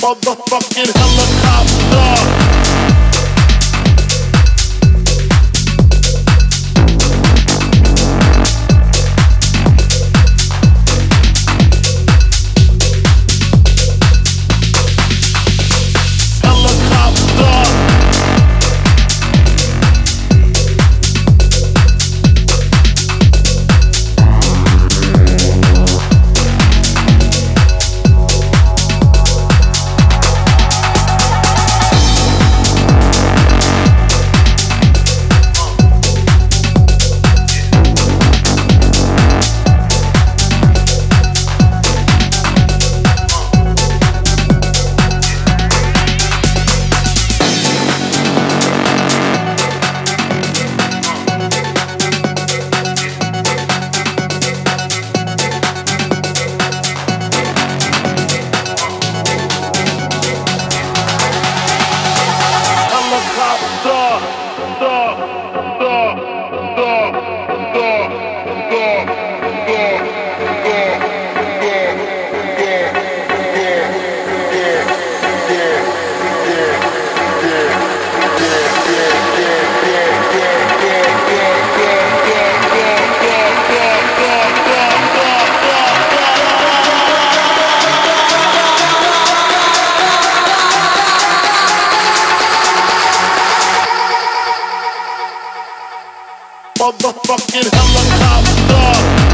Motherfucking helicopter. Motherfucking helicopter.